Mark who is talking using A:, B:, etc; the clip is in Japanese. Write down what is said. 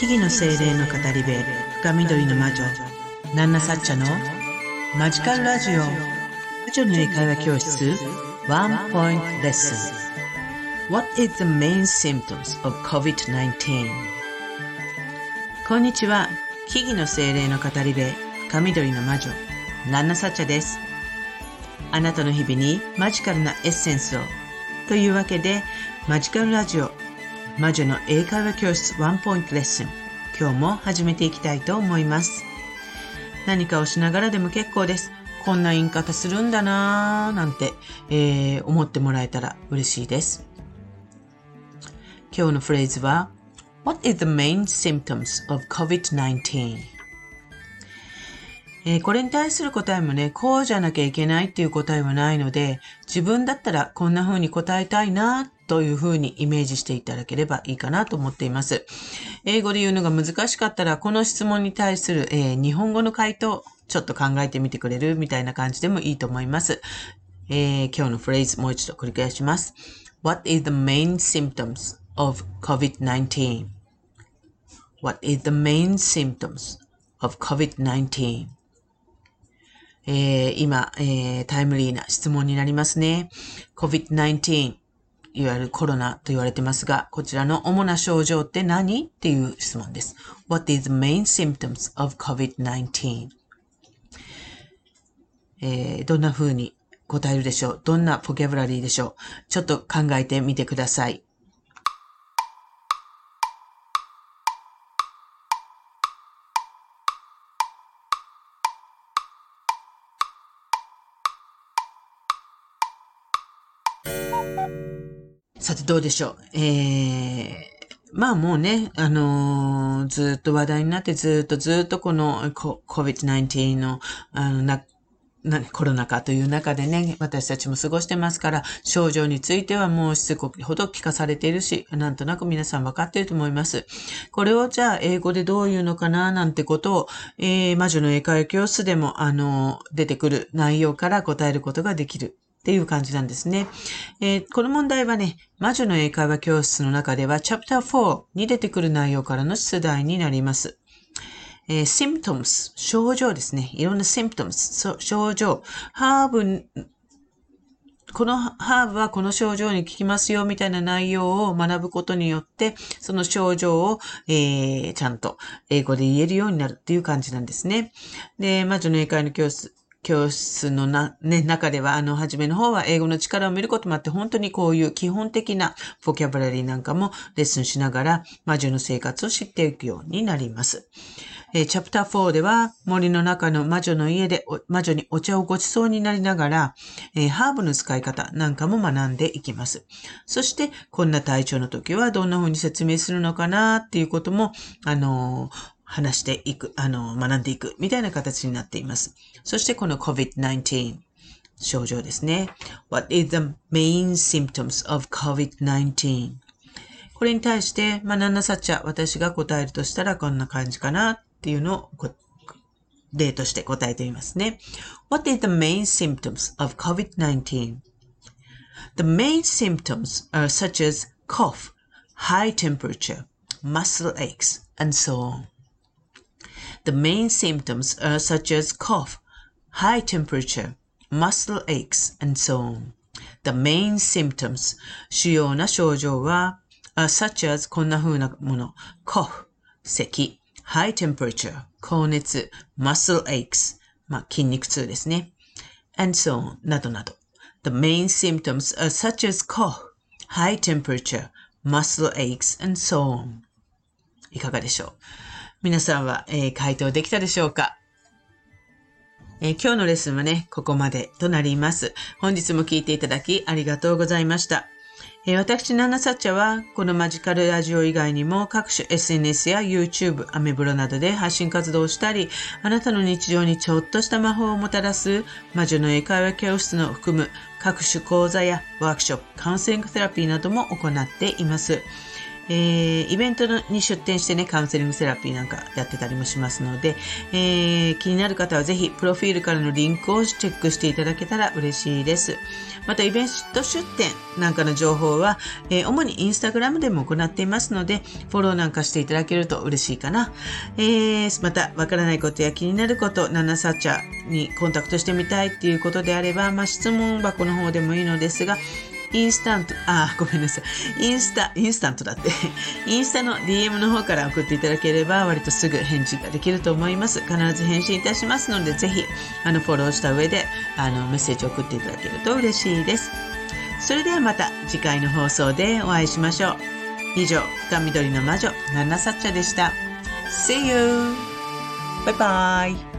A: 木々の精霊の語り部深緑の魔女ナンナサッチャのマジカルラジオ。魔女の英会話教室ワンポイントレッスン What is the main symptoms of COVID-19? こんにちは。木々の精霊の語り部深緑の魔女ナンナサッチャです。あなたの日々にマジカルなエッセンスを。というわけでマジカルラジオ魔女の英会話教室ワンポイントレッスン。今日も始めていきたいと思います。何かをしながらでも結構です。こんな言い方するんだなぁ。なんて、えー、思ってもらえたら嬉しいです。今日のフレーズは What is the main symptoms of COVID-19? えー、これに対する答えもね、こうじゃなきゃいけないっていう答えはないので、自分だったらこんな風に答えたいなというふうにイメージしていただければいいかなと思っています。英語で言うのが難しかったら、この質問に対する、えー、日本語の回答、ちょっと考えてみてくれるみたいな感じでもいいと思います。えー、今日のフレーズもう一度繰り返します。What is the main symptoms of COVID-19? What is the main symptoms of COVID-19? えー、今、えー、タイムリーな質問になりますね。COVID-19 いわゆるコロナと言われてますが、こちらの主な症状って何？っていう質問です。What is the main symptoms of COVID-19? えー、どんな風に答えるでしょう？どんなポケブラリーでしょう？ちょっと考えてみてください。さてどうでしょう？えー、まあもうね、あのー、ずっと話題になってずっとずっとこの COVID-19 の、あの、な、な、コロナ禍という中でね、私たちも過ごしてますから、症状についてはもうしつこくほど聞かされているし、なんとなく皆さん分かっていると思います。これをじゃあ英語でどう言うのかななんてことを、えー、魔女の英会話教室でも、あの、出てくる内容から答えることができるっていう感じなんですね。えー、この問題はね、魔女の英会話教室の中では、チャプター4に出てくる内容からの出題になります。えー、symptoms、症状ですね。いろんな symptoms、症状。ハーブ、このハーブはこの症状に効きますよみたいな内容を学ぶことによって、その症状を、えー、ちゃんと英語で言えるようになるっていう感じなんですね。で、魔女の英会話の教室、教室のな、ね、中では、あの、初めの方は英語の力を見ることもあって、本当にこういう基本的なボキャブラリーなんかもレッスンしながら、魔女の生活を知っていくようになります。えー、チャプター4では、森の中の魔女の家で魔女にお茶をごちそうになりながら、えー、ハーブの使い方なんかも学んでいきます。そして、こんな体調の時はどんな風に説明するのかなっていうことも、あのー話していく、あの、学んでいく、みたいな形になっています。そしてこの COVID-19 症状ですね。What is the main symptoms of COVID-19? これに対して、まあ、ナナサチャ、私が答えるとしたらこんな感じかなっていうのを例として答えてみますね。What is the main symptoms of COVID-19? The main symptoms are such as cough, high temperature, muscle aches, and so on. The main symptoms are such as cough, high temperature, muscle aches, and so on. The main symptoms 主要な症状は are such as こんな風なもの cough 咳 high temperature 高熱 muscle aches まあ筋肉痛ですね and so on などなど The main symptoms are such as cough high temperature muscle aches and so on いかがでしょう 皆さんは、えー、回答できたでしょうか？えー、今日のレッスンはね、ここまでとなります。本日も聞いていただきありがとうございました。えー、私、ナナサッチャは、このマジカルラジオ以外にも各種 SNS や YouTube、アメブロなどで発信活動をしたり、あなたの日常にちょっとした魔法をもたらす魔女の英会話教室の含む各種講座やワークショップ、カウンセリングセラピーなども行っています。えー、イベントに出展してね、カウンセリングセラピーなんかやってたりもしますので、えー、気になる方はぜひ、プロフィールからのリンクをチェックしていただけたら嬉しいです。また、イベント出展なんかの情報は、えー、主にインスタグラムでも行っていますので、フォローなんかしていただけると嬉しいかな。えー、また、わからないことや気になること、ナナサチャにコンタクトしてみたいっていうことであれば、まあ、質問箱の方でもいいのですが、インスタント、あ、ごめんなさい。インスタ、インスタントだって。インスタの DM の方から送っていただければ割とすぐ返事ができると思います。必ず返信いたしますので、ぜひ、あの、フォローした上で、あの、メッセージを送っていただけると嬉しいです。それではまた次回の放送でお会いしましょう。以上、深緑の魔女、ナナサッチャでした。See you! バイバイ